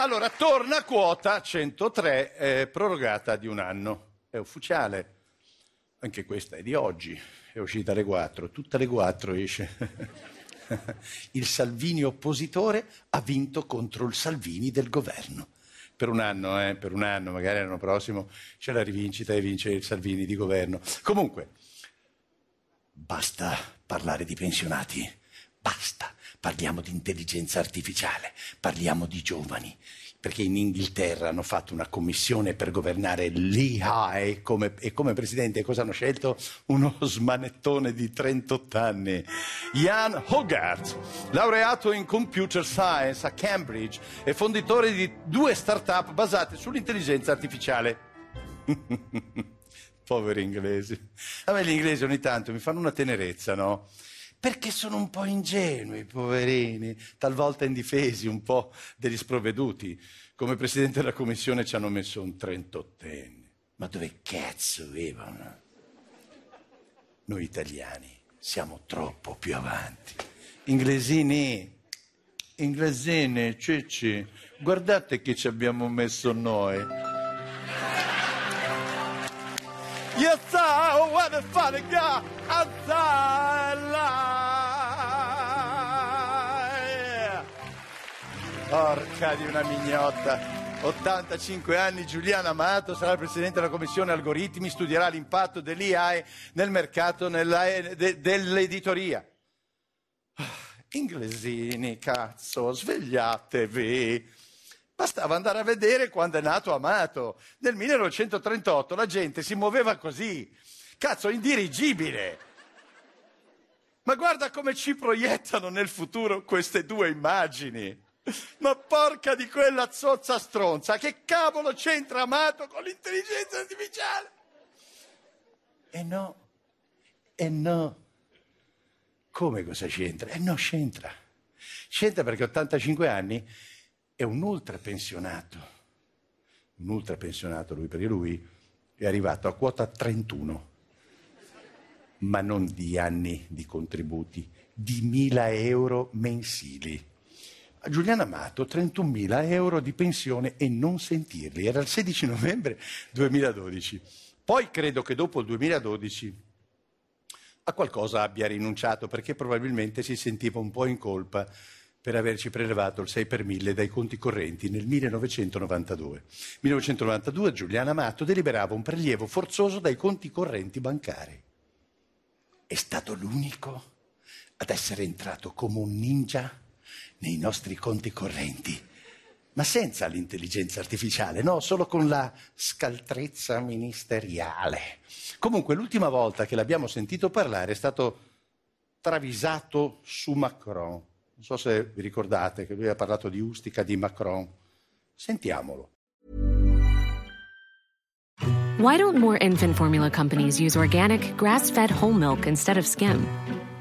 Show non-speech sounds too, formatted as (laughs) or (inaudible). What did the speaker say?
Allora, torna quota 103, eh, prorogata di un anno. È ufficiale. Anche questa è di oggi, è uscita alle 4. Tutte alle 4 esce. (laughs) il Salvini oppositore ha vinto contro il Salvini del governo. Per un anno, eh, per un anno, magari l'anno prossimo c'è la rivincita e vince il Salvini di governo. Comunque, basta parlare di pensionati, basta. Parliamo di intelligenza artificiale, parliamo di giovani, perché in Inghilterra hanno fatto una commissione per governare l'EI come, e come presidente cosa hanno scelto? Uno smanettone di 38 anni, Jan Hogarth, laureato in computer science a Cambridge e fonditore di due start-up basate sull'intelligenza artificiale. (laughs) Poveri inglesi. A me gli inglesi ogni tanto mi fanno una tenerezza, no? Perché sono un po' ingenui, poverini, talvolta indifesi, un po' degli sprovveduti. Come presidente della commissione ci hanno messo un trentottenne. Ma dove cazzo vivono? Noi italiani siamo troppo più avanti. Inglesini, inglesini, cicci, guardate che ci abbiamo messo noi. Yes, I what a funny guy outside. Porca di una mignotta. 85 anni, Giuliano Amato sarà presidente della commissione algoritmi, studierà l'impatto dell'IAE nel mercato nella, de, dell'editoria. Inglesini, cazzo, svegliatevi. Bastava andare a vedere quando è nato Amato. Nel 1938 la gente si muoveva così. Cazzo, indirigibile. Ma guarda come ci proiettano nel futuro queste due immagini. (laughs) Ma porca di quella zozza stronza, che cavolo c'entra Amato con l'intelligenza artificiale? E no, e no. Come cosa c'entra? E no, c'entra. C'entra perché a 85 anni è un ultrapensionato. Un ultrapensionato lui, perché lui è arrivato a quota 31, ma non di anni di contributi, di mila euro mensili. Giuliano Amato 31.000 euro di pensione e non sentirli. Era il 16 novembre 2012. Poi credo che dopo il 2012 a qualcosa abbia rinunciato perché probabilmente si sentiva un po' in colpa per averci prelevato il 6 per 1000 dai conti correnti nel 1992. Nel 1992 Giuliano Amato deliberava un prelievo forzoso dai conti correnti bancari. È stato l'unico ad essere entrato come un ninja nei nostri conti correnti, ma senza l'intelligenza artificiale, no, solo con la scaltrezza ministeriale. Comunque l'ultima volta che l'abbiamo sentito parlare è stato travisato su Macron. Non so se vi ricordate che lui ha parlato di Ustica di Macron. Sentiamolo. Why don't more infant formula companies use organic, grass fed whole milk instead of skim?